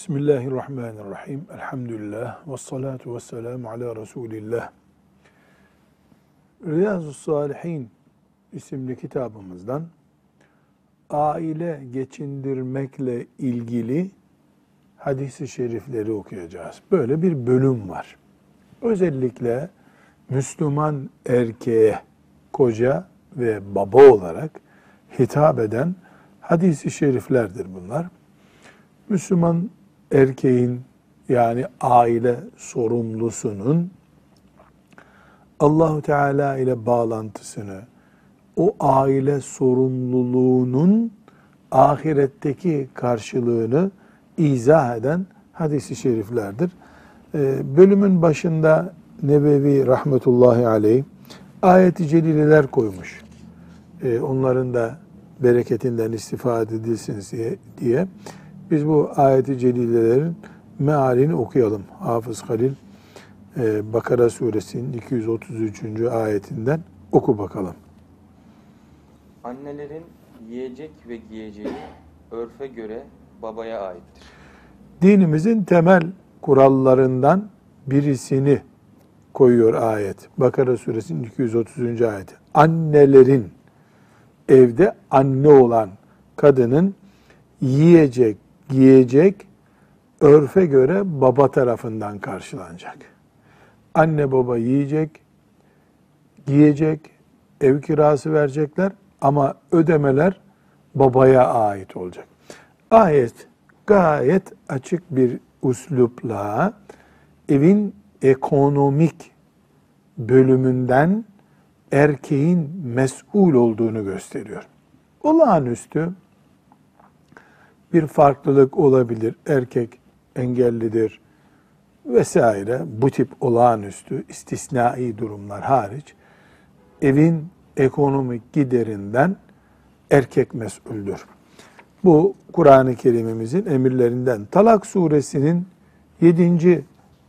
Bismillahirrahmanirrahim. Elhamdülillah. Ve salatu ve selamu ala Resulillah. Riyazu Salihin isimli kitabımızdan aile geçindirmekle ilgili hadisi şerifleri okuyacağız. Böyle bir bölüm var. Özellikle Müslüman erkeğe, koca ve baba olarak hitap eden hadisi şeriflerdir bunlar. Müslüman erkeğin yani aile sorumlusunun Allahu Teala ile bağlantısını, o aile sorumluluğunun ahiretteki karşılığını izah eden hadisi şeriflerdir. Ee, bölümün başında Nebevi rahmetullahi aleyh ayet-i celileler koymuş. Ee, onların da bereketinden istifade edilsin diye. Biz bu ayet-i celilelerin mealini okuyalım. Hafız Halil e, Bakara suresinin 233. ayetinden oku bakalım. Annelerin yiyecek ve giyeceği örfe göre babaya aittir. Dinimizin temel kurallarından birisini koyuyor ayet. Bakara suresinin 230. ayeti. Annelerin evde anne olan kadının yiyecek, giyecek örfe göre baba tarafından karşılanacak. Anne baba yiyecek, giyecek, ev kirası verecekler ama ödemeler babaya ait olacak. Ayet gayet açık bir uslupla evin ekonomik bölümünden erkeğin mesul olduğunu gösteriyor. Olağanüstü bir farklılık olabilir. Erkek engellidir vesaire. Bu tip olağanüstü istisnai durumlar hariç evin ekonomik giderinden erkek mesuldür. Bu Kur'an-ı Kerim'imizin emirlerinden. Talak suresinin 7.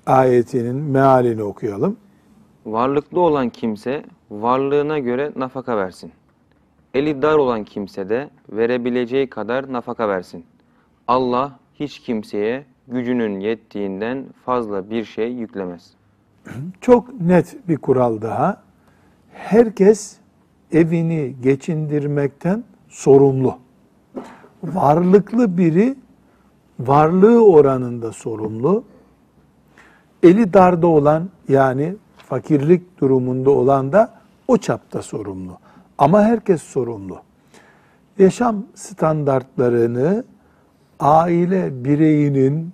ayetinin mealini okuyalım. Varlıklı olan kimse varlığına göre nafaka versin. Eli dar olan kimse de verebileceği kadar nafaka versin. Allah hiç kimseye gücünün yettiğinden fazla bir şey yüklemez. Çok net bir kural daha. Herkes evini geçindirmekten sorumlu. Varlıklı biri varlığı oranında sorumlu. Eli darda olan yani fakirlik durumunda olan da o çapta sorumlu. Ama herkes sorumlu. Yaşam standartlarını aile bireyinin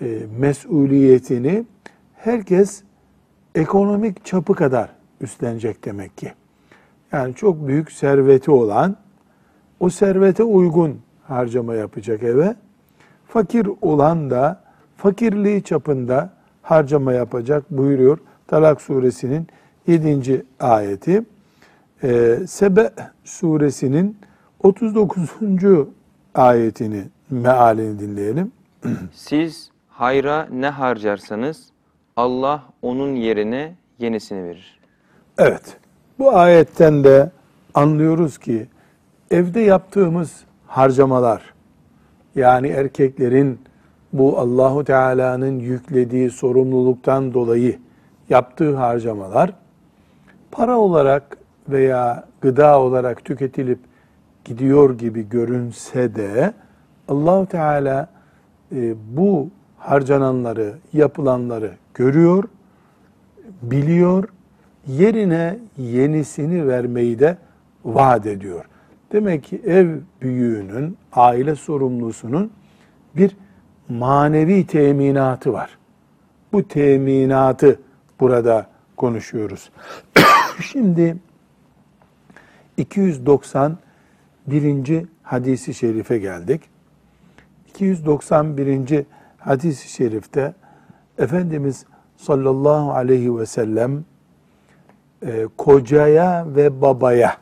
e, mesuliyetini herkes ekonomik çapı kadar üstlenecek demek ki. Yani çok büyük serveti olan o servete uygun harcama yapacak eve. Fakir olan da fakirliği çapında harcama yapacak buyuruyor Talak suresinin 7. ayeti. Ee, Sebe suresinin 39 ayetini, mealini dinleyelim. Siz hayra ne harcarsanız Allah onun yerine yenisini verir. Evet, bu ayetten de anlıyoruz ki evde yaptığımız harcamalar, yani erkeklerin bu Allahu Teala'nın yüklediği sorumluluktan dolayı yaptığı harcamalar para olarak veya gıda olarak tüketilip gidiyor gibi görünse de Allahu Teala e, bu harcananları, yapılanları görüyor, biliyor, yerine yenisini vermeyi de vaat ediyor. Demek ki ev büyüğünün, aile sorumlusunun bir manevi teminatı var. Bu teminatı burada konuşuyoruz. Şimdi 290 birinci hadisi şerife geldik. 291. hadisi şerifte Efendimiz sallallahu aleyhi ve sellem e, kocaya ve babaya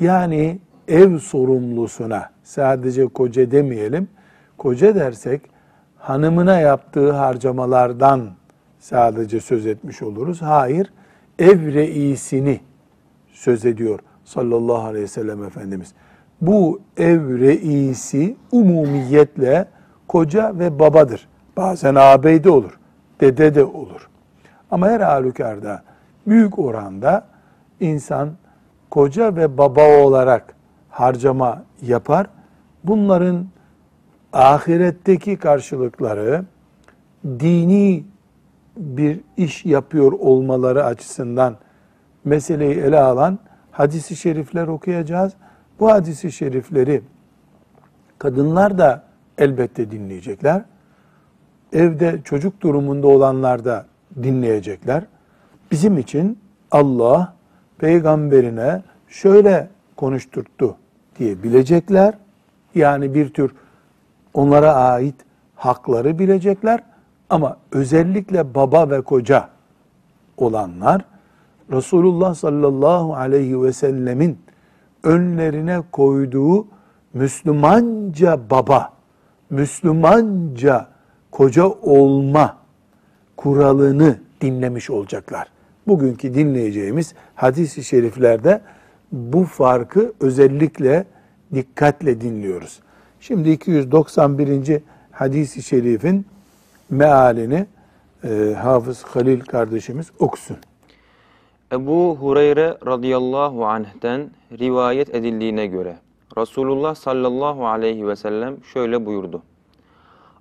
yani ev sorumlusuna sadece koca demeyelim. Koca dersek hanımına yaptığı harcamalardan sadece söz etmiş oluruz. Hayır, ev reisini söz ediyor sallallahu aleyhi ve sellem Efendimiz. Bu ev reisi umumiyetle koca ve babadır. Bazen ağabey de olur, dede de olur. Ama her halükarda büyük oranda insan koca ve baba olarak harcama yapar. Bunların ahiretteki karşılıkları dini bir iş yapıyor olmaları açısından meseleyi ele alan hadisi şerifler okuyacağız. Bu hadisi şerifleri kadınlar da elbette dinleyecekler. Evde çocuk durumunda olanlar da dinleyecekler. Bizim için Allah peygamberine şöyle konuşturttu diye bilecekler. Yani bir tür onlara ait hakları bilecekler. Ama özellikle baba ve koca olanlar Resulullah sallallahu aleyhi ve sellemin önlerine koyduğu Müslümanca baba, Müslümanca koca olma kuralını dinlemiş olacaklar. Bugünkü dinleyeceğimiz hadis-i şeriflerde bu farkı özellikle dikkatle dinliyoruz. Şimdi 291. hadis-i şerifin mealini e, Hafız Halil kardeşimiz okusun. Ebu Hureyre radıyallahu anh'ten rivayet edildiğine göre Resulullah sallallahu aleyhi ve sellem şöyle buyurdu.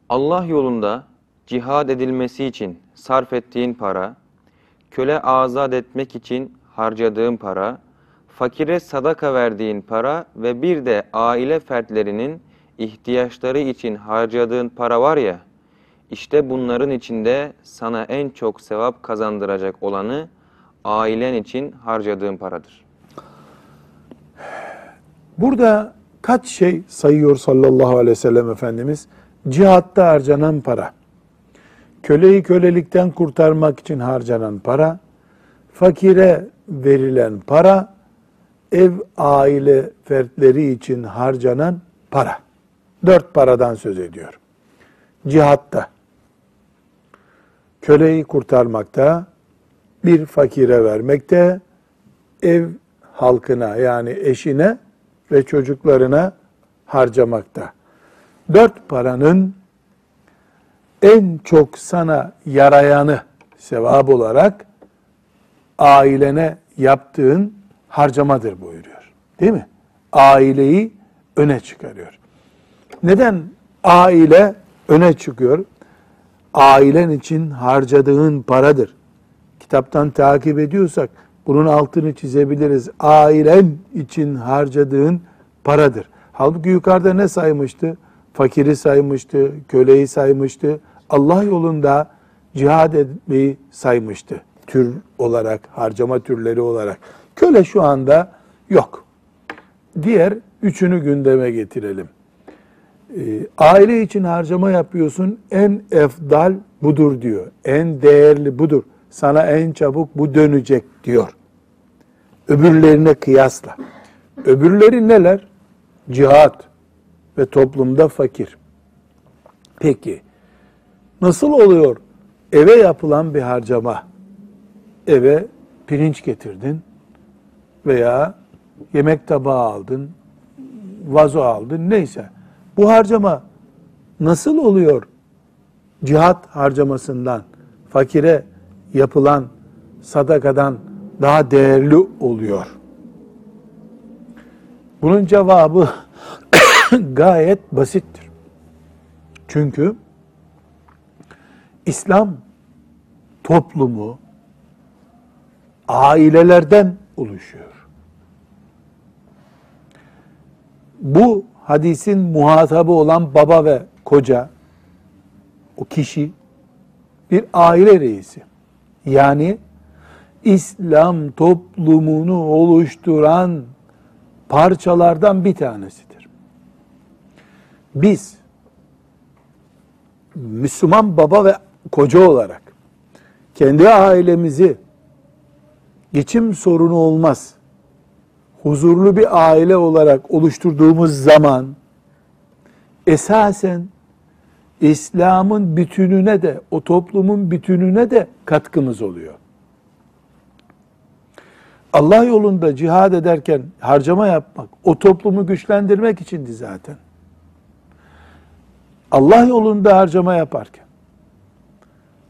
Allah yolunda cihad edilmesi için sarf ettiğin para, köle azat etmek için harcadığın para, fakire sadaka verdiğin para ve bir de aile fertlerinin ihtiyaçları için harcadığın para var ya, işte bunların içinde sana en çok sevap kazandıracak olanı ailen için harcadığın paradır. Burada kaç şey sayıyor sallallahu aleyhi ve sellem Efendimiz? Cihatta harcanan para, köleyi kölelikten kurtarmak için harcanan para, fakire verilen para, ev aile fertleri için harcanan para. Dört paradan söz ediyor. Cihatta, köleyi kurtarmakta, bir fakire vermekte, ev halkına yani eşine ve çocuklarına harcamakta. Dört paranın en çok sana yarayanı sevap olarak ailene yaptığın harcamadır buyuruyor. Değil mi? Aileyi öne çıkarıyor. Neden aile öne çıkıyor? Ailen için harcadığın paradır. Kitaptan takip ediyorsak bunun altını çizebiliriz. Ailen için harcadığın paradır. Halbuki yukarıda ne saymıştı? Fakiri saymıştı, köleyi saymıştı. Allah yolunda cihad etmeyi saymıştı. Tür olarak, harcama türleri olarak. Köle şu anda yok. Diğer üçünü gündeme getirelim. Ee, aile için harcama yapıyorsun, en efdal budur diyor. En değerli budur. Sana en çabuk bu dönecek diyor. Öbürlerine kıyasla. Öbürleri neler? Cihat ve toplumda fakir. Peki nasıl oluyor? Eve yapılan bir harcama. Eve pirinç getirdin veya yemek tabağı aldın, vazo aldın neyse. Bu harcama nasıl oluyor? Cihat harcamasından, fakire yapılan sadakadan daha değerli oluyor. Bunun cevabı gayet basittir. Çünkü İslam toplumu ailelerden oluşuyor. Bu hadisin muhatabı olan baba ve koca, o kişi bir aile reisi. Yani İslam toplumunu oluşturan parçalardan bir tanesidir. Biz Müslüman baba ve koca olarak kendi ailemizi geçim sorunu olmaz, huzurlu bir aile olarak oluşturduğumuz zaman esasen İslam'ın bütününe de, o toplumun bütününe de katkımız oluyor. Allah yolunda cihad ederken harcama yapmak, o toplumu güçlendirmek içindi zaten. Allah yolunda harcama yaparken,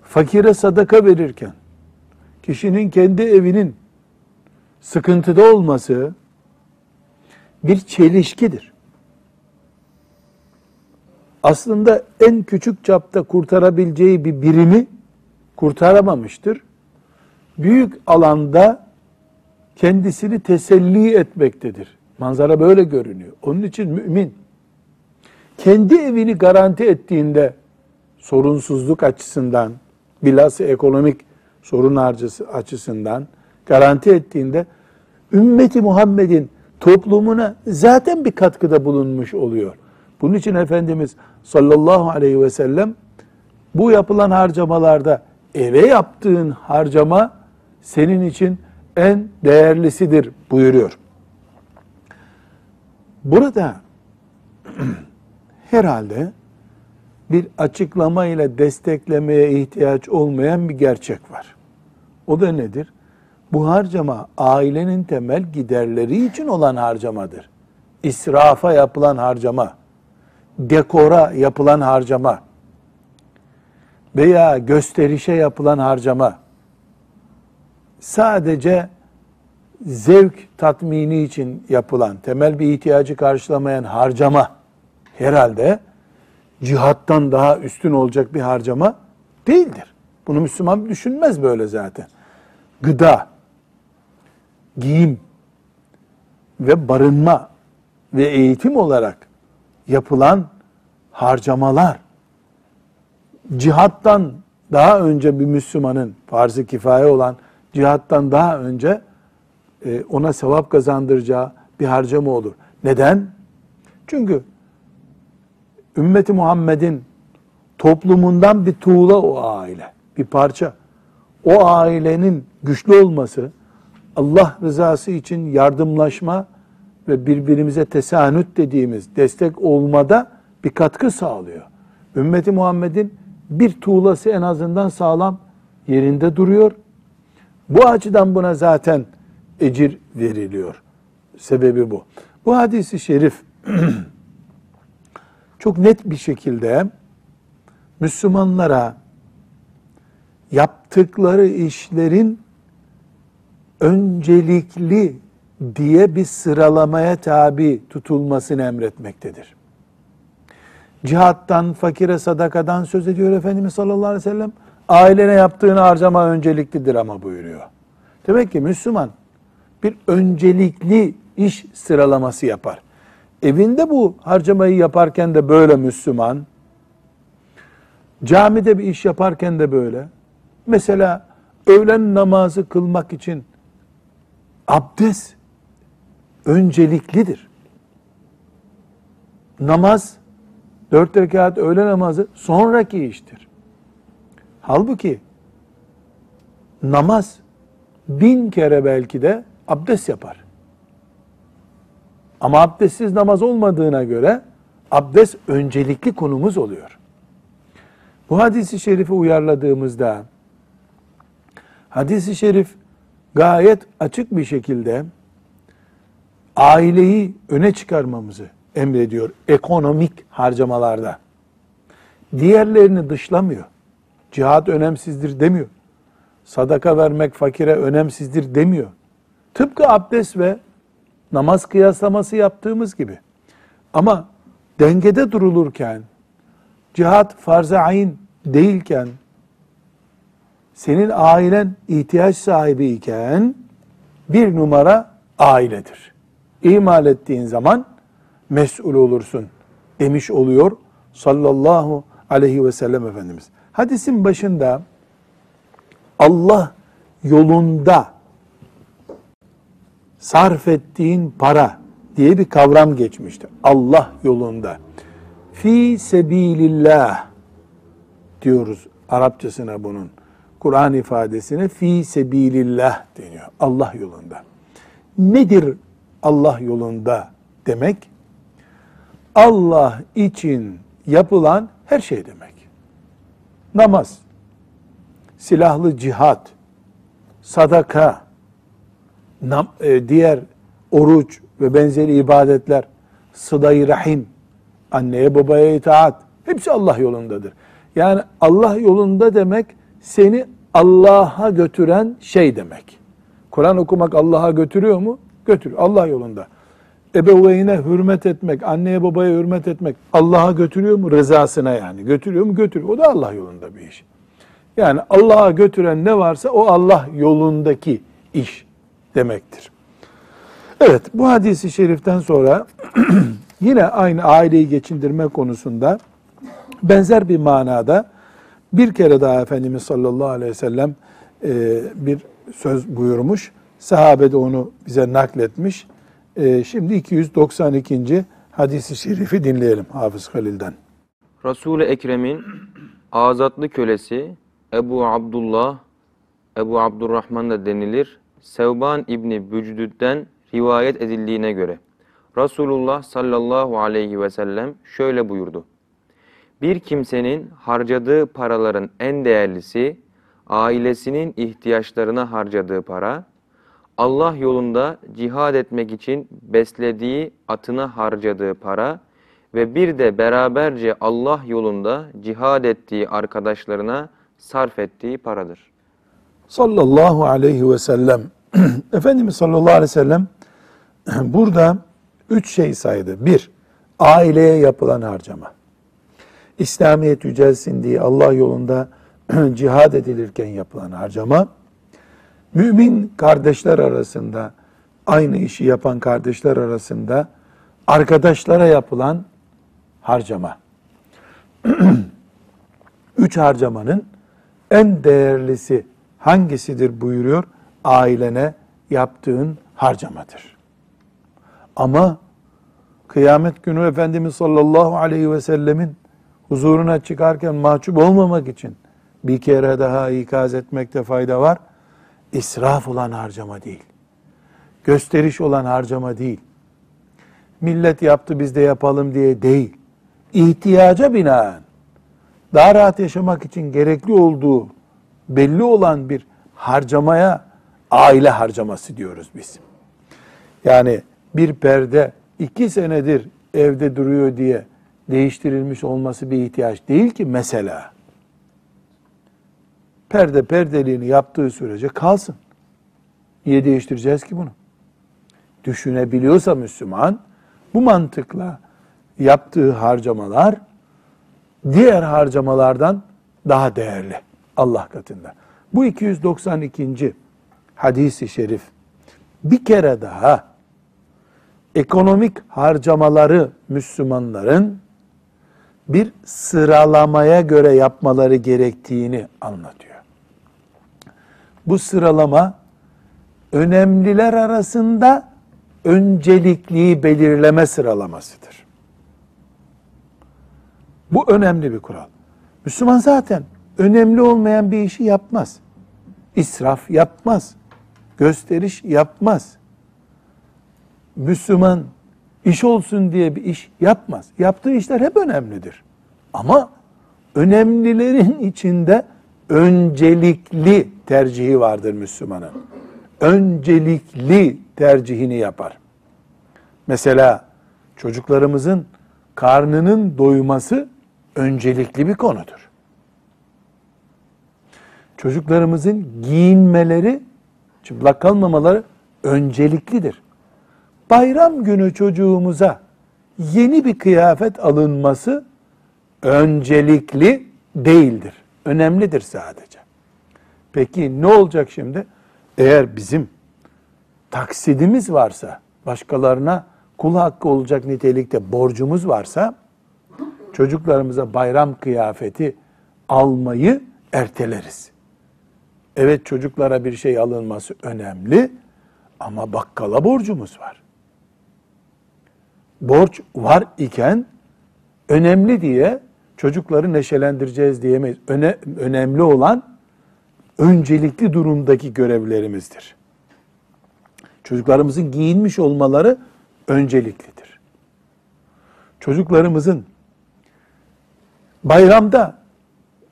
fakire sadaka verirken, kişinin kendi evinin sıkıntıda olması bir çelişkidir. Aslında en küçük çapta kurtarabileceği bir birimi kurtaramamıştır. Büyük alanda kendisini teselli etmektedir. Manzara böyle görünüyor. Onun için mümin kendi evini garanti ettiğinde sorunsuzluk açısından, bilhassa ekonomik sorun harcısı açısından garanti ettiğinde ümmeti Muhammed'in toplumuna zaten bir katkıda bulunmuş oluyor. Bunun için Efendimiz sallallahu aleyhi ve sellem bu yapılan harcamalarda eve yaptığın harcama senin için en değerlisidir buyuruyor. Burada herhalde bir açıklama ile desteklemeye ihtiyaç olmayan bir gerçek var. O da nedir? Bu harcama ailenin temel giderleri için olan harcamadır. İsrafa yapılan harcama, dekora yapılan harcama veya gösterişe yapılan harcama sadece zevk tatmini için yapılan, temel bir ihtiyacı karşılamayan harcama herhalde cihattan daha üstün olacak bir harcama değildir. Bunu Müslüman düşünmez böyle zaten. Gıda, giyim ve barınma ve eğitim olarak yapılan harcamalar cihattan daha önce bir Müslümanın farz-ı kifaye olan cihattan daha önce e, ona sevap kazandıracağı bir harcama olur. Neden? Çünkü ümmeti Muhammed'in toplumundan bir tuğla o aile, bir parça. O ailenin güçlü olması, Allah rızası için yardımlaşma ve birbirimize tesanüt dediğimiz destek olmada bir katkı sağlıyor. Ümmeti Muhammed'in bir tuğlası en azından sağlam yerinde duruyor. Bu açıdan buna zaten ecir veriliyor. Sebebi bu. Bu hadisi şerif çok net bir şekilde Müslümanlara yaptıkları işlerin öncelikli diye bir sıralamaya tabi tutulmasını emretmektedir. Cihattan, fakire sadakadan söz ediyor Efendimiz sallallahu aleyhi ve sellem. Ailene yaptığın harcama önceliklidir ama buyuruyor. Demek ki Müslüman bir öncelikli iş sıralaması yapar. Evinde bu harcamayı yaparken de böyle Müslüman. Camide bir iş yaparken de böyle. Mesela öğlen namazı kılmak için abdest önceliklidir. Namaz, dört rekat öğle namazı sonraki iştir. Halbuki namaz bin kere belki de abdest yapar. Ama abdestsiz namaz olmadığına göre abdest öncelikli konumuz oluyor. Bu hadisi şerifi uyarladığımızda hadisi şerif gayet açık bir şekilde aileyi öne çıkarmamızı emrediyor ekonomik harcamalarda. Diğerlerini dışlamıyor. Cihat önemsizdir demiyor. Sadaka vermek fakire önemsizdir demiyor. Tıpkı abdest ve namaz kıyaslaması yaptığımız gibi. Ama dengede durulurken, cihat farz-ı ayn değilken, senin ailen ihtiyaç sahibi iken bir numara ailedir. İmal ettiğin zaman mesul olursun demiş oluyor sallallahu aleyhi ve sellem Efendimiz. Hadisin başında Allah yolunda sarf ettiğin para diye bir kavram geçmişti. Allah yolunda. Fi sebilillah diyoruz Arapçasına bunun. Kur'an ifadesine fi sebilillah deniyor. Allah yolunda. Nedir Allah yolunda demek? Allah için yapılan her şey demek. Namaz, silahlı cihat, sadaka, e, diğer oruç ve benzeri ibadetler, sıdayı rahim, anneye babaya itaat, Hepsi Allah yolundadır. Yani Allah yolunda demek seni Allah'a götüren şey demek. Kur'an okumak Allah'a götürüyor mu? Götürüyor. Allah yolunda. Ebeveyne hürmet etmek, anneye babaya hürmet etmek Allah'a götürüyor mu? Rızasına yani. Götürüyor mu? Götürüyor. O da Allah yolunda bir iş. Yani Allah'a götüren ne varsa o Allah yolundaki iş demektir. Evet bu hadisi şeriften sonra yine aynı aileyi geçindirme konusunda benzer bir manada bir kere daha Efendimiz sallallahu aleyhi ve sellem e, bir söz buyurmuş. Sahabe de onu bize nakletmiş. E, şimdi 292. hadisi şerifi dinleyelim Hafız Halil'den. Resul-i Ekrem'in azatlı kölesi Ebu Abdullah, Ebu Abdurrahman da denilir. Sevban İbni Bücdüd'den rivayet edildiğine göre Resulullah sallallahu aleyhi ve sellem şöyle buyurdu. Bir kimsenin harcadığı paraların en değerlisi, ailesinin ihtiyaçlarına harcadığı para, Allah yolunda cihad etmek için beslediği atına harcadığı para ve bir de beraberce Allah yolunda cihad ettiği arkadaşlarına sarf ettiği paradır. sallallahu aleyhi ve sellem Efendimiz sallallahu aleyhi ve sellem burada üç şey saydı. Bir, aileye yapılan harcama. İslamiyet yücelsin diye Allah yolunda cihad edilirken yapılan harcama. Mümin kardeşler arasında, aynı işi yapan kardeşler arasında arkadaşlara yapılan harcama. Üç harcamanın en değerlisi hangisidir buyuruyor? Ailene yaptığın harcamadır. Ama kıyamet günü Efendimiz sallallahu aleyhi ve sellemin huzuruna çıkarken mahcup olmamak için bir kere daha ikaz etmekte fayda var. İsraf olan harcama değil. Gösteriş olan harcama değil. Millet yaptı biz de yapalım diye değil. İhtiyaca binaen daha rahat yaşamak için gerekli olduğu belli olan bir harcamaya aile harcaması diyoruz biz. Yani bir perde iki senedir evde duruyor diye değiştirilmiş olması bir ihtiyaç değil ki mesela. Perde perdeliğini yaptığı sürece kalsın. Niye değiştireceğiz ki bunu? Düşünebiliyorsa Müslüman bu mantıkla yaptığı harcamalar diğer harcamalardan daha değerli Allah katında. Bu 292. hadisi şerif bir kere daha ekonomik harcamaları Müslümanların bir sıralamaya göre yapmaları gerektiğini anlatıyor. Bu sıralama önemliler arasında öncelikliği belirleme sıralamasıdır. Bu önemli bir kural. Müslüman zaten önemli olmayan bir işi yapmaz. İsraf yapmaz. Gösteriş yapmaz. Müslüman iş olsun diye bir iş yapmaz. Yaptığı işler hep önemlidir. Ama önemlilerin içinde öncelikli tercihi vardır Müslümanın. Öncelikli tercihini yapar. Mesela çocuklarımızın karnının doyması öncelikli bir konudur. Çocuklarımızın giyinmeleri, çıplak kalmamaları önceliklidir. Bayram günü çocuğumuza yeni bir kıyafet alınması öncelikli değildir. Önemlidir sadece. Peki ne olacak şimdi? Eğer bizim taksidimiz varsa, başkalarına kul hakkı olacak nitelikte borcumuz varsa, çocuklarımıza bayram kıyafeti almayı erteleriz. Evet çocuklara bir şey alınması önemli ama bakkala borcumuz var. Borç var iken önemli diye çocukları neşelendireceğiz diyemeyiz. Öne, önemli olan öncelikli durumdaki görevlerimizdir. Çocuklarımızın giyinmiş olmaları önceliklidir. Çocuklarımızın bayramda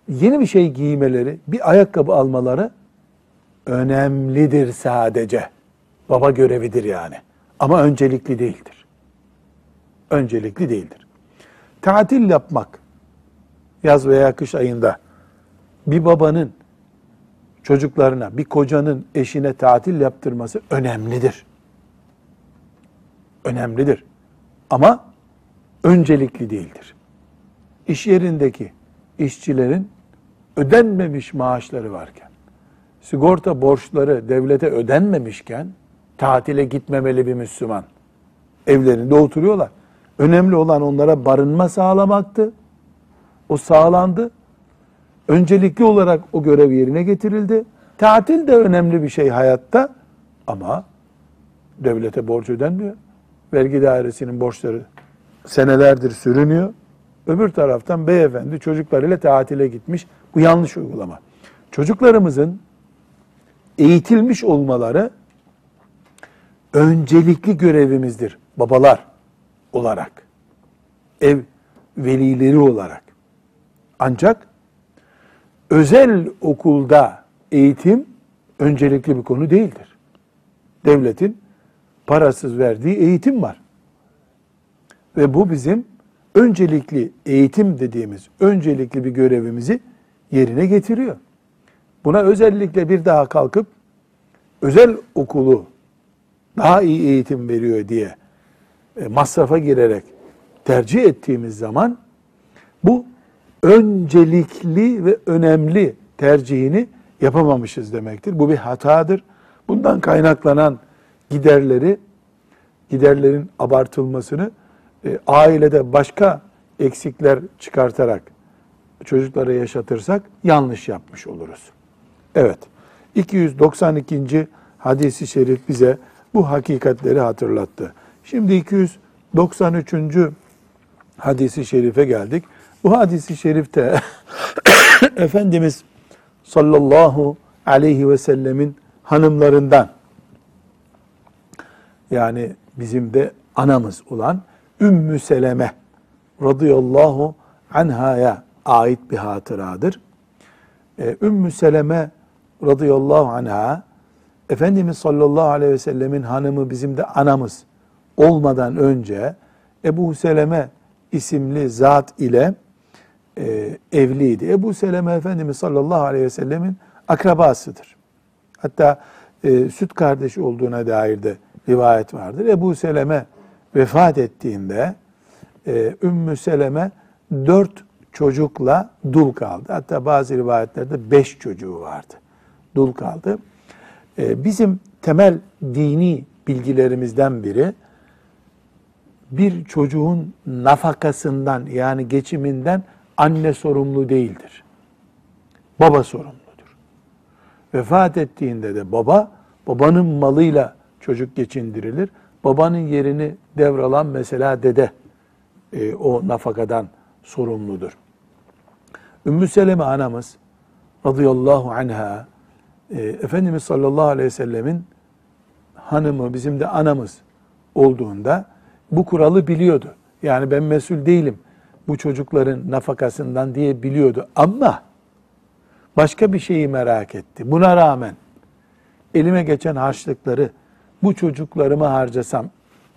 yeni bir şey giymeleri, bir ayakkabı almaları önemlidir sadece. Baba görevidir yani. Ama öncelikli değildir. Öncelikli değildir. Tatil yapmak yaz veya kış ayında bir babanın çocuklarına, bir kocanın eşine tatil yaptırması önemlidir. Önemlidir. Ama öncelikli değildir. İş yerindeki işçilerin ödenmemiş maaşları varken, sigorta borçları devlete ödenmemişken tatile gitmemeli bir Müslüman. Evlerinde oturuyorlar. Önemli olan onlara barınma sağlamaktı. O sağlandı. Öncelikli olarak o görev yerine getirildi. Tatil de önemli bir şey hayatta ama devlete borç ödenmiyor. Vergi dairesinin borçları senelerdir sürünüyor. Öbür taraftan beyefendi çocuklarıyla tatile gitmiş. Bu yanlış uygulama. Çocuklarımızın eğitilmiş olmaları öncelikli görevimizdir babalar olarak. Ev velileri olarak. Ancak özel okulda eğitim öncelikli bir konu değildir. Devletin parasız verdiği eğitim var. Ve bu bizim öncelikli eğitim dediğimiz öncelikli bir görevimizi yerine getiriyor. Buna özellikle bir daha kalkıp özel okulu daha iyi eğitim veriyor diye e, masrafa girerek tercih ettiğimiz zaman bu öncelikli ve önemli tercihini yapamamışız demektir. Bu bir hatadır. Bundan kaynaklanan giderleri, giderlerin abartılmasını e, ailede başka eksikler çıkartarak çocuklara yaşatırsak yanlış yapmış oluruz. Evet, 292. hadisi şerif bize bu hakikatleri hatırlattı. Şimdi 293. hadisi şerife geldik. Bu hadisi şerifte Efendimiz sallallahu aleyhi ve sellemin hanımlarından yani bizim de anamız olan Ümmü Seleme radıyallahu anhaya ait bir hatıradır. Ee, Ümmü Seleme radıyallahu anha Efendimiz sallallahu aleyhi ve sellemin hanımı bizim de anamız olmadan önce Ebu Seleme isimli zat ile e, evliydi. Ebu Seleme Efendimiz sallallahu aleyhi ve sellemin akrabasıdır. Hatta e, süt kardeşi olduğuna dair de rivayet vardır. Ebu Seleme vefat ettiğinde e, Ümmü Seleme dört çocukla dul kaldı. Hatta bazı rivayetlerde beş çocuğu vardı. Dul kaldı. E, bizim temel dini bilgilerimizden biri bir çocuğun nafakasından yani geçiminden anne sorumlu değildir. Baba sorumludur. Vefat ettiğinde de baba, babanın malıyla çocuk geçindirilir. Babanın yerini devralan mesela dede e, o nafakadan sorumludur. Ümmü Seleme anamız radıyallahu anha e, Efendimiz sallallahu aleyhi ve sellemin hanımı bizim de anamız olduğunda bu kuralı biliyordu. Yani ben mesul değilim bu çocukların nafakasından diye biliyordu. Ama başka bir şeyi merak etti. Buna rağmen elime geçen harçlıkları bu çocuklarıma harcasam,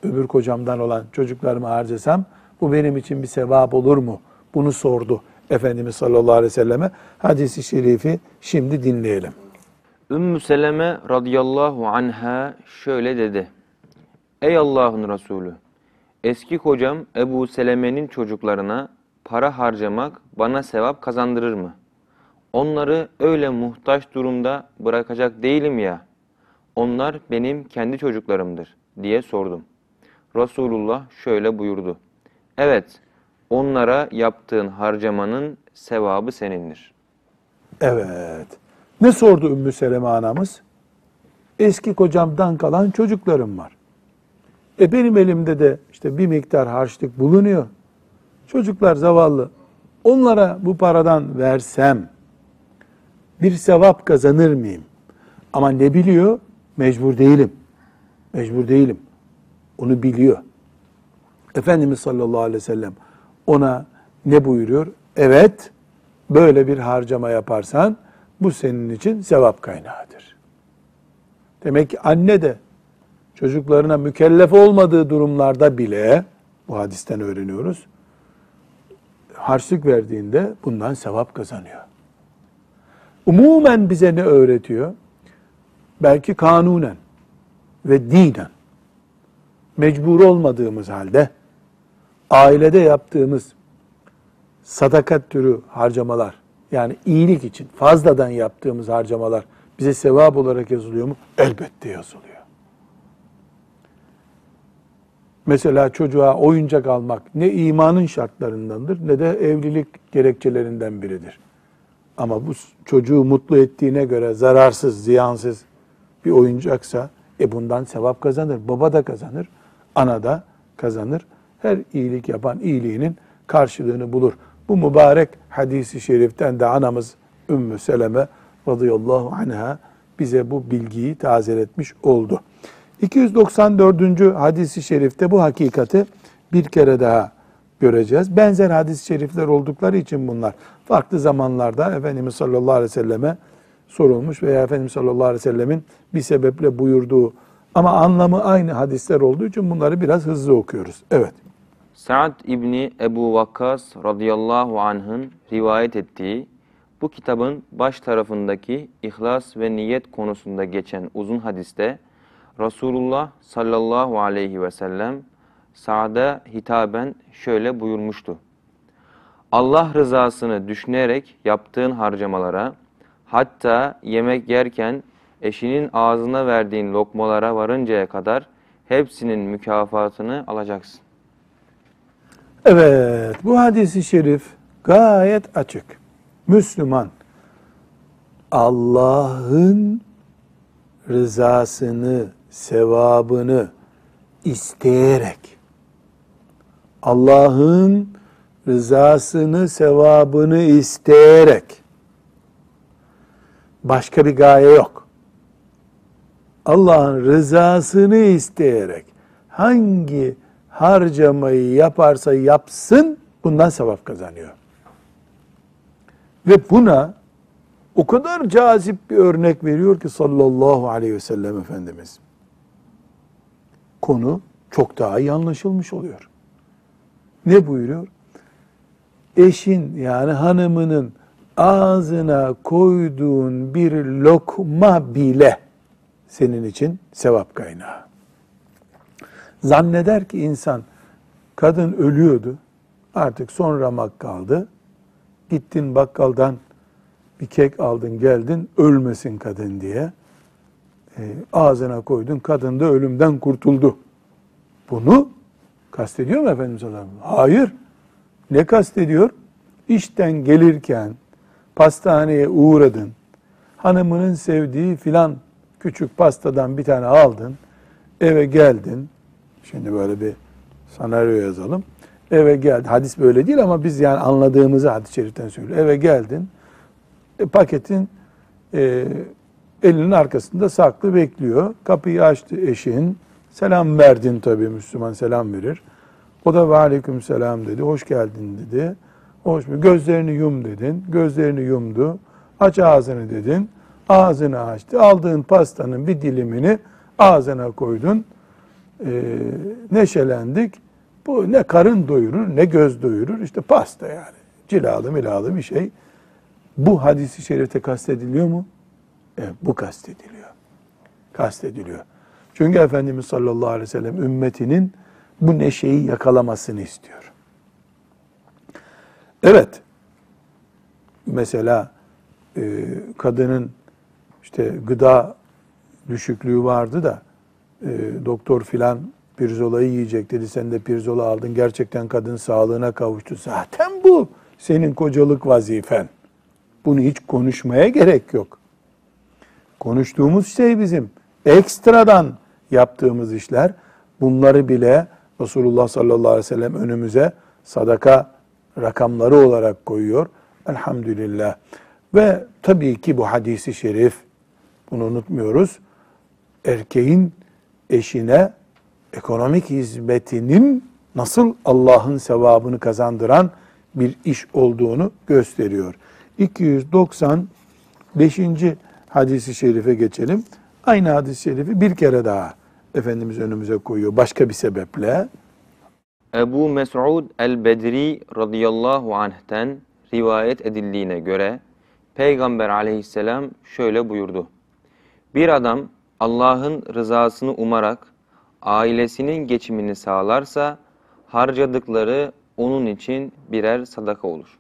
öbür kocamdan olan çocuklarıma harcasam bu benim için bir sevap olur mu? Bunu sordu Efendimiz sallallahu aleyhi ve selleme. Hadisi şerifi şimdi dinleyelim. Ümmü Seleme radıyallahu anha şöyle dedi. Ey Allah'ın Resulü! Eski kocam Ebu Seleme'nin çocuklarına para harcamak bana sevap kazandırır mı? Onları öyle muhtaç durumda bırakacak değilim ya. Onlar benim kendi çocuklarımdır diye sordum. Resulullah şöyle buyurdu. Evet, onlara yaptığın harcamanın sevabı senindir. Evet. Ne sordu Ümmü Seleme anamız? Eski kocamdan kalan çocuklarım var. E benim elimde de işte bir miktar harçlık bulunuyor. Çocuklar zavallı. Onlara bu paradan versem bir sevap kazanır mıyım? Ama ne biliyor? Mecbur değilim. Mecbur değilim. Onu biliyor. Efendimiz sallallahu aleyhi ve sellem ona ne buyuruyor? Evet, böyle bir harcama yaparsan bu senin için sevap kaynağıdır. Demek ki anne de çocuklarına mükellef olmadığı durumlarda bile bu hadisten öğreniyoruz. harçlık verdiğinde bundan sevap kazanıyor. Umumen bize ne öğretiyor? Belki kanunen ve dinen mecbur olmadığımız halde ailede yaptığımız sadakat türü harcamalar yani iyilik için fazladan yaptığımız harcamalar bize sevap olarak yazılıyor mu? Elbette yazılıyor. Mesela çocuğa oyuncak almak ne imanın şartlarındandır ne de evlilik gerekçelerinden biridir. Ama bu çocuğu mutlu ettiğine göre zararsız, ziyansız bir oyuncaksa e bundan sevap kazanır. Baba da kazanır, ana da kazanır. Her iyilik yapan iyiliğinin karşılığını bulur. Bu mübarek hadisi şeriften de anamız Ümmü Seleme radıyallahu anha bize bu bilgiyi tazeletmiş oldu. 294. hadisi şerifte bu hakikati bir kere daha göreceğiz. Benzer hadis-i şerifler oldukları için bunlar farklı zamanlarda Efendimiz sallallahu aleyhi ve selleme sorulmuş veya Efendimiz sallallahu aleyhi ve sellemin bir sebeple buyurduğu ama anlamı aynı hadisler olduğu için bunları biraz hızlı okuyoruz. Evet. Sa'd İbni Ebu Vakkas radıyallahu anh'ın rivayet ettiği bu kitabın baş tarafındaki ihlas ve niyet konusunda geçen uzun hadiste Resulullah sallallahu aleyhi ve sellem Sa'd'a hitaben şöyle buyurmuştu. Allah rızasını düşünerek yaptığın harcamalara, hatta yemek yerken eşinin ağzına verdiğin lokmalara varıncaya kadar hepsinin mükafatını alacaksın. Evet, bu hadisi şerif gayet açık. Müslüman Allah'ın rızasını, sevabını isteyerek Allah'ın rızasını, sevabını isteyerek başka bir gaye yok. Allah'ın rızasını isteyerek hangi harcamayı yaparsa yapsın bundan sevap kazanıyor. Ve buna o kadar cazip bir örnek veriyor ki sallallahu aleyhi ve sellem Efendimiz. Konu çok daha iyi anlaşılmış oluyor. Ne buyuruyor? Eşin yani hanımının ağzına koyduğun bir lokma bile senin için sevap kaynağı. Zanneder ki insan kadın ölüyordu. Artık son ramak kaldı. Gittin bakkaldan bir kek aldın geldin ölmesin kadın diye. E, ağzına koydun kadın da ölümden kurtuldu. Bunu kastediyor mu Efendimiz sallallahu aleyhi? Hayır. Ne kastediyor? İşten gelirken pastaneye uğradın. Hanımının sevdiği filan küçük pastadan bir tane aldın. Eve geldin. Şimdi böyle bir senaryo yazalım. Eve geldi. Hadis böyle değil ama biz yani anladığımızı hadis-i şeriften söylüyor. Eve geldin. E, paketin e, elinin arkasında saklı bekliyor. Kapıyı açtı eşin. Selam verdin tabii Müslüman selam verir. O da ve aleyküm selam dedi. Hoş geldin dedi. Hoş mu? Gözlerini yum dedin. Gözlerini yumdu. Aç ağzını dedin. Ağzını açtı. Aldığın pastanın bir dilimini ağzına koydun. Ee, neşelendik. Bu ne karın doyurur ne göz doyurur. İşte pasta yani. Cilalı milalı bir şey. Bu hadisi şerifte kastediliyor mu? Evet, bu kastediliyor. Kastediliyor. Çünkü Efendimiz sallallahu aleyhi ve sellem ümmetinin bu neşeyi yakalamasını istiyor. Evet, mesela e, kadının işte gıda düşüklüğü vardı da e, doktor filan pirzolayı yiyecek dedi. Sen de pirzola aldın. Gerçekten kadın sağlığına kavuştu. Zaten bu senin kocalık vazifen. Bunu hiç konuşmaya gerek yok. Konuştuğumuz şey bizim ekstradan yaptığımız işler. Bunları bile Resulullah sallallahu aleyhi ve sellem önümüze sadaka rakamları olarak koyuyor. Elhamdülillah. Ve tabii ki bu hadisi şerif, bunu unutmuyoruz. Erkeğin eşine ekonomik hizmetinin nasıl Allah'ın sevabını kazandıran bir iş olduğunu gösteriyor. 295. hadisi şerife geçelim. Aynı hadis-i şerifi bir kere daha Efendimiz önümüze koyuyor başka bir sebeple. Ebu Mes'ud el-Bedri radıyallahu anh'ten rivayet edildiğine göre Peygamber aleyhisselam şöyle buyurdu. Bir adam Allah'ın rızasını umarak ailesinin geçimini sağlarsa harcadıkları onun için birer sadaka olur.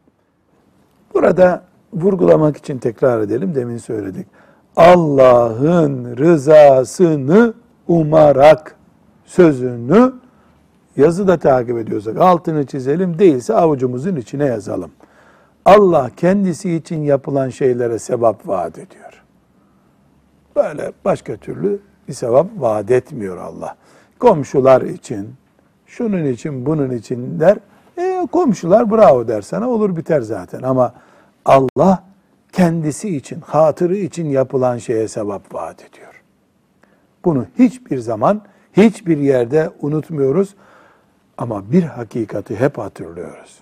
Burada vurgulamak için tekrar edelim. Demin söyledik. Allah'ın rızasını umarak sözünü yazıda takip ediyorsak altını çizelim. Değilse avucumuzun içine yazalım. Allah kendisi için yapılan şeylere sevap vaat ediyor. Böyle başka türlü bir sevap vaat etmiyor Allah. Komşular için, şunun için, bunun için der. E, komşular bravo der sana olur biter zaten. Ama Allah kendisi için, hatırı için yapılan şeye sevap vaat ediyor. Bunu hiçbir zaman, hiçbir yerde unutmuyoruz. Ama bir hakikati hep hatırlıyoruz.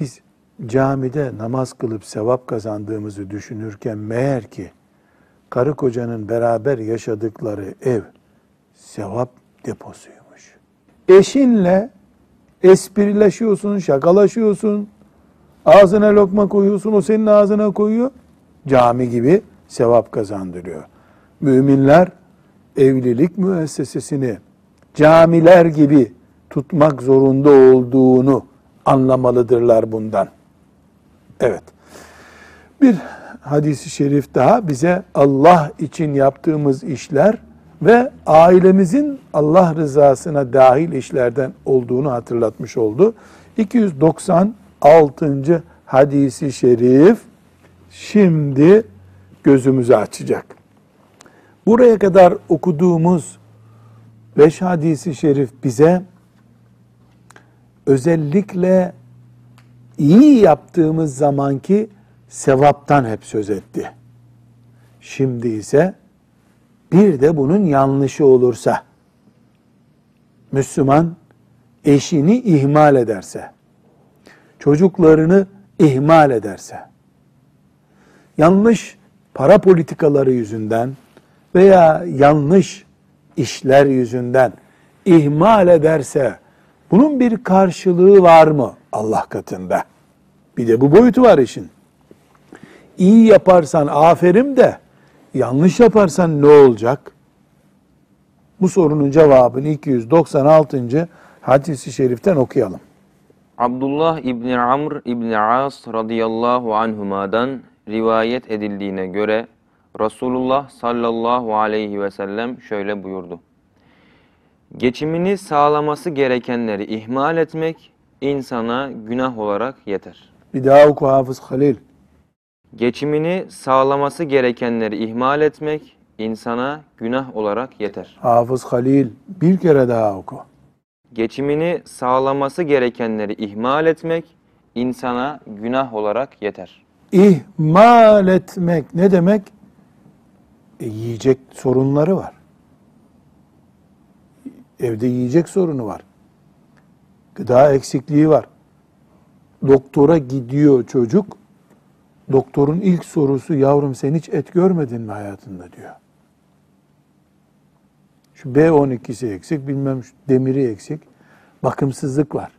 Biz camide namaz kılıp sevap kazandığımızı düşünürken meğer ki karı kocanın beraber yaşadıkları ev sevap deposuymuş. Eşinle esprileşiyorsun, şakalaşıyorsun, ağzına lokma koyuyorsun, o senin ağzına koyuyor. Cami gibi sevap kazandırıyor. Müminler evlilik müessesesini camiler gibi tutmak zorunda olduğunu anlamalıdırlar bundan. Evet. Bir hadisi şerif daha bize Allah için yaptığımız işler ve ailemizin Allah rızasına dahil işlerden olduğunu hatırlatmış oldu. 296. hadisi şerif şimdi gözümüzü açacak. Buraya kadar okuduğumuz beş hadisi şerif bize özellikle iyi yaptığımız zamanki sevaptan hep söz etti. Şimdi ise bir de bunun yanlışı olursa, Müslüman eşini ihmal ederse, çocuklarını ihmal ederse, yanlış para politikaları yüzünden veya yanlış işler yüzünden ihmal ederse, bunun bir karşılığı var mı Allah katında? Bir de bu boyutu var işin. İyi yaparsan aferin de yanlış yaparsan ne olacak? Bu sorunun cevabını 296. hadisi şeriften okuyalım. Abdullah İbni Amr İbni As radıyallahu anhuma'dan rivayet edildiğine göre Resulullah sallallahu aleyhi ve sellem şöyle buyurdu. Geçimini sağlaması gerekenleri ihmal etmek insana günah olarak yeter. Bir daha oku Hafız Halil. Geçimini sağlaması gerekenleri ihmal etmek insana günah olarak yeter. Hafız Halil bir kere daha oku. Geçimini sağlaması gerekenleri ihmal etmek insana günah olarak yeter. İhmal etmek ne demek? E, yiyecek sorunları var. Evde yiyecek sorunu var. Gıda eksikliği var. Doktora gidiyor çocuk. Doktorun ilk sorusu yavrum sen hiç et görmedin mi hayatında diyor. Şu B12'si eksik, bilmem şu demiri eksik. Bakımsızlık var.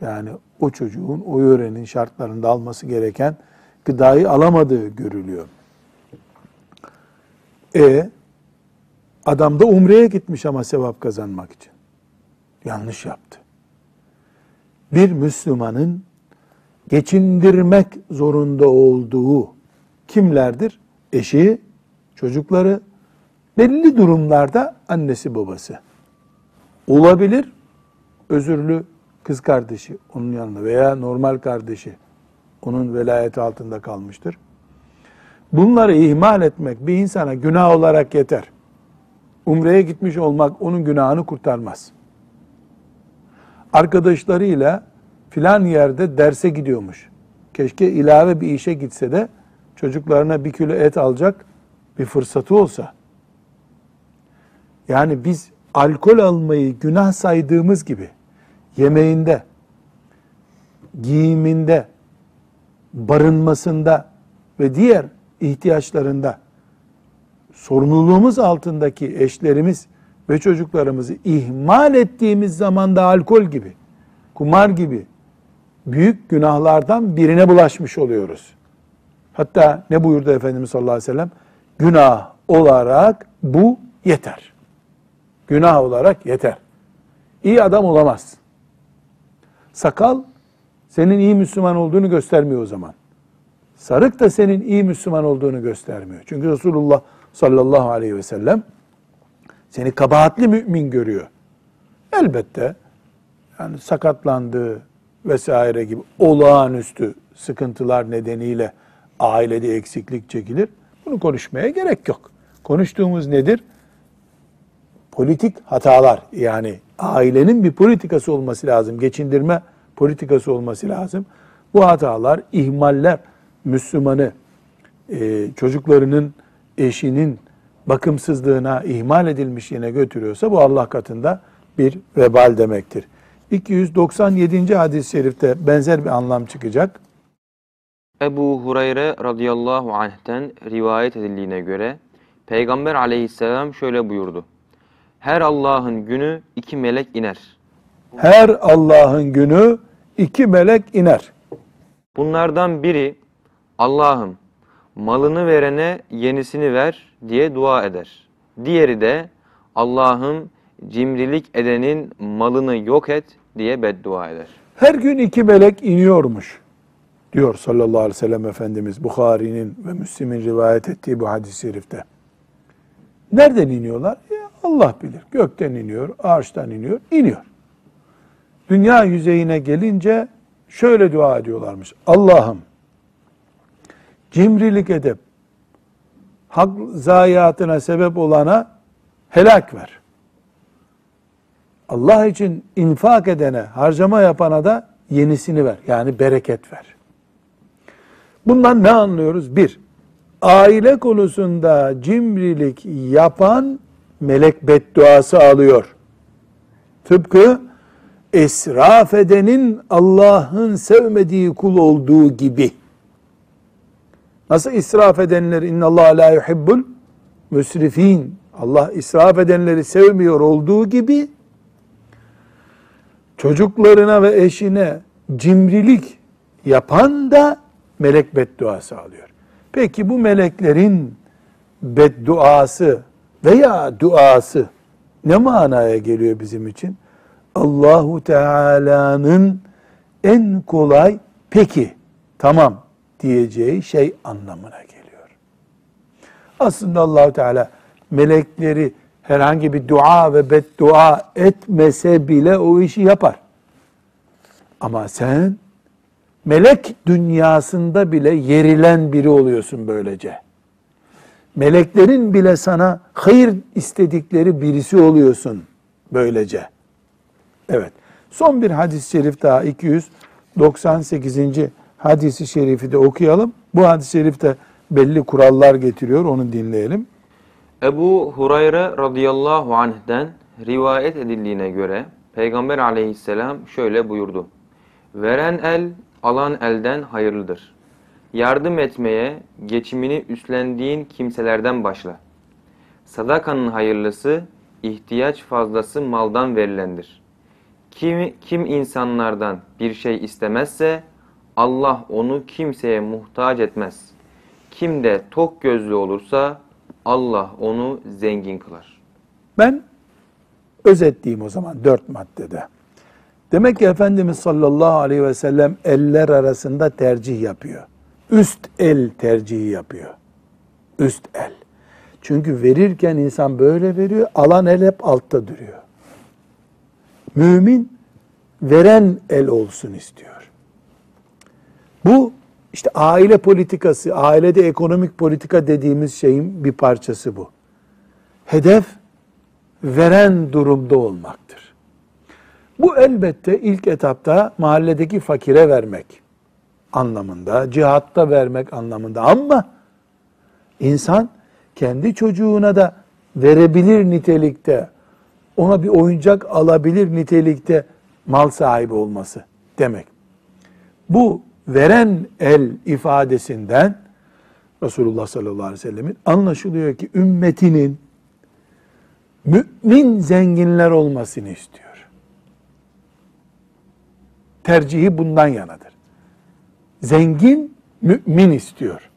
Yani o çocuğun o yörenin şartlarında alması gereken gıdayı alamadığı görülüyor. E adam da umreye gitmiş ama sevap kazanmak için. Yanlış yaptı. Bir Müslümanın geçindirmek zorunda olduğu kimlerdir? Eşi, çocukları, belli durumlarda annesi babası. Olabilir, özürlü kız kardeşi onun yanında veya normal kardeşi onun velayeti altında kalmıştır. Bunları ihmal etmek bir insana günah olarak yeter. Umre'ye gitmiş olmak onun günahını kurtarmaz. Arkadaşlarıyla filan yerde derse gidiyormuş. Keşke ilave bir işe gitse de çocuklarına bir kilo et alacak bir fırsatı olsa. Yani biz alkol almayı günah saydığımız gibi yemeğinde, giyiminde, barınmasında ve diğer ihtiyaçlarında sorumluluğumuz altındaki eşlerimiz ve çocuklarımızı ihmal ettiğimiz zaman da alkol gibi, kumar gibi büyük günahlardan birine bulaşmış oluyoruz. Hatta ne buyurdu Efendimiz sallallahu aleyhi ve sellem? Günah olarak bu yeter. Günah olarak yeter. İyi adam olamaz. Sakal senin iyi Müslüman olduğunu göstermiyor o zaman. Sarık da senin iyi Müslüman olduğunu göstermiyor. Çünkü Resulullah sallallahu aleyhi ve sellem seni kabahatli mümin görüyor. Elbette yani sakatlandığı vesaire gibi olağanüstü sıkıntılar nedeniyle ailede eksiklik çekilir. Bunu konuşmaya gerek yok. Konuştuğumuz nedir? Politik hatalar yani ailenin bir politikası olması lazım. Geçindirme politikası olması lazım. Bu hatalar, ihmaller Müslümanı e, çocuklarının, eşinin bakımsızlığına, ihmal edilmişliğine götürüyorsa bu Allah katında bir vebal demektir. 297. hadis-i şerifte benzer bir anlam çıkacak. Ebu Hureyre radıyallahu anh'ten rivayet edildiğine göre Peygamber aleyhisselam şöyle buyurdu. Her Allah'ın günü iki melek iner. Her Allah'ın günü iki melek iner. Bunlardan biri Allah'ım malını verene yenisini ver diye dua eder. Diğeri de Allah'ım cimrilik edenin malını yok et diye beddua eder. Her gün iki melek iniyormuş diyor sallallahu aleyhi ve sellem Efendimiz Bukhari'nin ve Müslim'in rivayet ettiği bu hadis-i şerifte. Nereden iniyorlar? Allah bilir. Gökten iniyor, ağaçtan iniyor, iniyor. Dünya yüzeyine gelince şöyle dua ediyorlarmış. Allah'ım cimrilik edip hak zayiatına sebep olana helak ver. Allah için infak edene, harcama yapana da yenisini ver. Yani bereket ver. Bundan ne anlıyoruz? Bir, aile konusunda cimrilik yapan melek bedduası alıyor. Tıpkı esraf edenin Allah'ın sevmediği kul olduğu gibi. Nasıl israf edenler inna Allah la yuhibbul müsrifin. Allah israf edenleri sevmiyor olduğu gibi çocuklarına ve eşine cimrilik yapan da melek bedduası alıyor. Peki bu meleklerin bedduası veya duası ne manaya geliyor bizim için? Allahu Teala'nın en kolay peki tamam diyeceği şey anlamına geliyor. Aslında Allahu Teala melekleri herhangi bir dua ve beddua etmese bile o işi yapar. Ama sen melek dünyasında bile yerilen biri oluyorsun böylece. Meleklerin bile sana hayır istedikleri birisi oluyorsun böylece. Evet. Son bir hadis-i şerif daha 298. hadisi şerifi de okuyalım. Bu hadis-i şerifte belli kurallar getiriyor. Onu dinleyelim. Ebu Hureyre radıyallahu anh'den rivayet edildiğine göre Peygamber aleyhisselam şöyle buyurdu. Veren el alan elden hayırlıdır. Yardım etmeye geçimini üstlendiğin kimselerden başla. Sadakanın hayırlısı ihtiyaç fazlası maldan verilendir. Kim, kim insanlardan bir şey istemezse Allah onu kimseye muhtaç etmez. Kim de tok gözlü olursa Allah onu zengin kılar. Ben özetleyeyim o zaman dört maddede. Demek ki Efendimiz sallallahu aleyhi ve sellem eller arasında tercih yapıyor. Üst el tercihi yapıyor. Üst el. Çünkü verirken insan böyle veriyor, alan el hep altta duruyor. Mümin veren el olsun istiyor. Bu işte aile politikası, ailede ekonomik politika dediğimiz şeyin bir parçası bu. Hedef veren durumda olmaktır. Bu elbette ilk etapta mahalledeki fakire vermek anlamında, cihatta vermek anlamında ama insan kendi çocuğuna da verebilir nitelikte, ona bir oyuncak alabilir nitelikte mal sahibi olması demek. Bu veren el ifadesinden Resulullah sallallahu aleyhi ve sellemin anlaşılıyor ki ümmetinin Mümin zenginler olmasını istiyor. Tercihi bundan yanadır. Zengin mümin istiyor.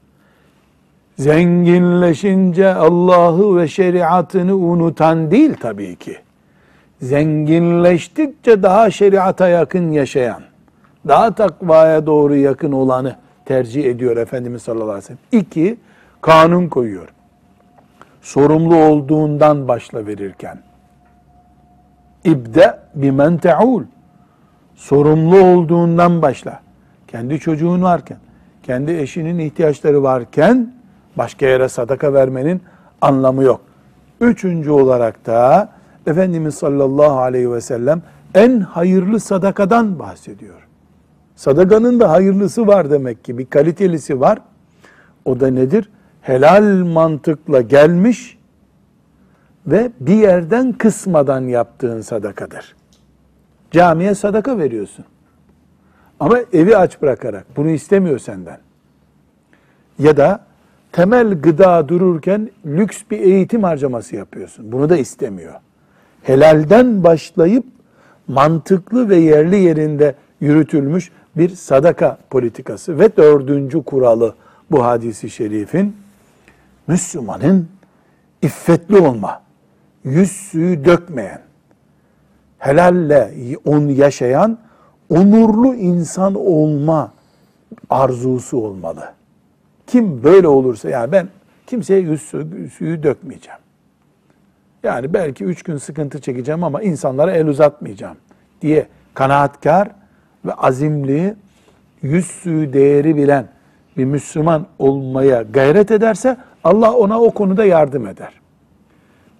Zenginleşince Allah'ı ve şeriatını unutan değil tabii ki. Zenginleştikçe daha şeriata yakın yaşayan, daha takvaya doğru yakın olanı tercih ediyor Efendimiz sallallahu aleyhi ve sellem. İki, kanun koyuyor. Sorumlu olduğundan başla verirken. İbde bimen te'ul. Sorumlu olduğundan başla. Kendi çocuğun varken, kendi eşinin ihtiyaçları varken başka yere sadaka vermenin anlamı yok. Üçüncü olarak da Efendimiz sallallahu aleyhi ve sellem en hayırlı sadakadan bahsediyor. Sadakanın da hayırlısı var demek ki bir kalitelisi var. O da nedir? Helal mantıkla gelmiş ve bir yerden kısmadan yaptığın sadakadır. Camiye sadaka veriyorsun. Ama evi aç bırakarak bunu istemiyor senden. Ya da temel gıda dururken lüks bir eğitim harcaması yapıyorsun. Bunu da istemiyor. Helalden başlayıp mantıklı ve yerli yerinde yürütülmüş bir sadaka politikası ve dördüncü kuralı bu hadisi şerifin Müslümanın iffetli olma, yüz suyu dökmeyen, helalle on yaşayan onurlu insan olma arzusu olmalı. Kim böyle olursa yani ben kimseye yüz suyu, dökmeyeceğim. Yani belki üç gün sıkıntı çekeceğim ama insanlara el uzatmayacağım diye kanaatkar ve azimli, yüz suyu değeri bilen bir Müslüman olmaya gayret ederse Allah ona o konuda yardım eder.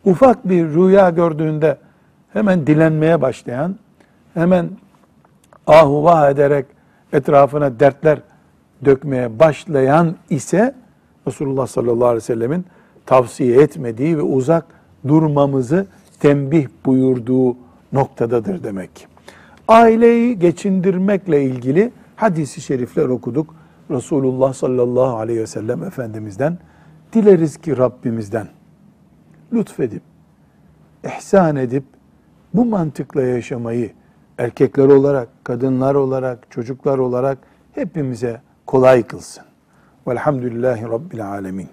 Ufak bir rüya gördüğünde hemen dilenmeye başlayan, hemen ahu vah ederek etrafına dertler dökmeye başlayan ise Resulullah sallallahu aleyhi ve sellemin tavsiye etmediği ve uzak durmamızı tembih buyurduğu noktadadır demek. Aileyi geçindirmekle ilgili hadisi şerifler okuduk. Resulullah sallallahu aleyhi ve sellem Efendimiz'den dileriz ki Rabbimizden lütfedip, ihsan edip bu mantıkla yaşamayı erkekler olarak, kadınlar olarak, çocuklar olarak hepimize kolay kılsın. Velhamdülillahi Rabbil Alemin.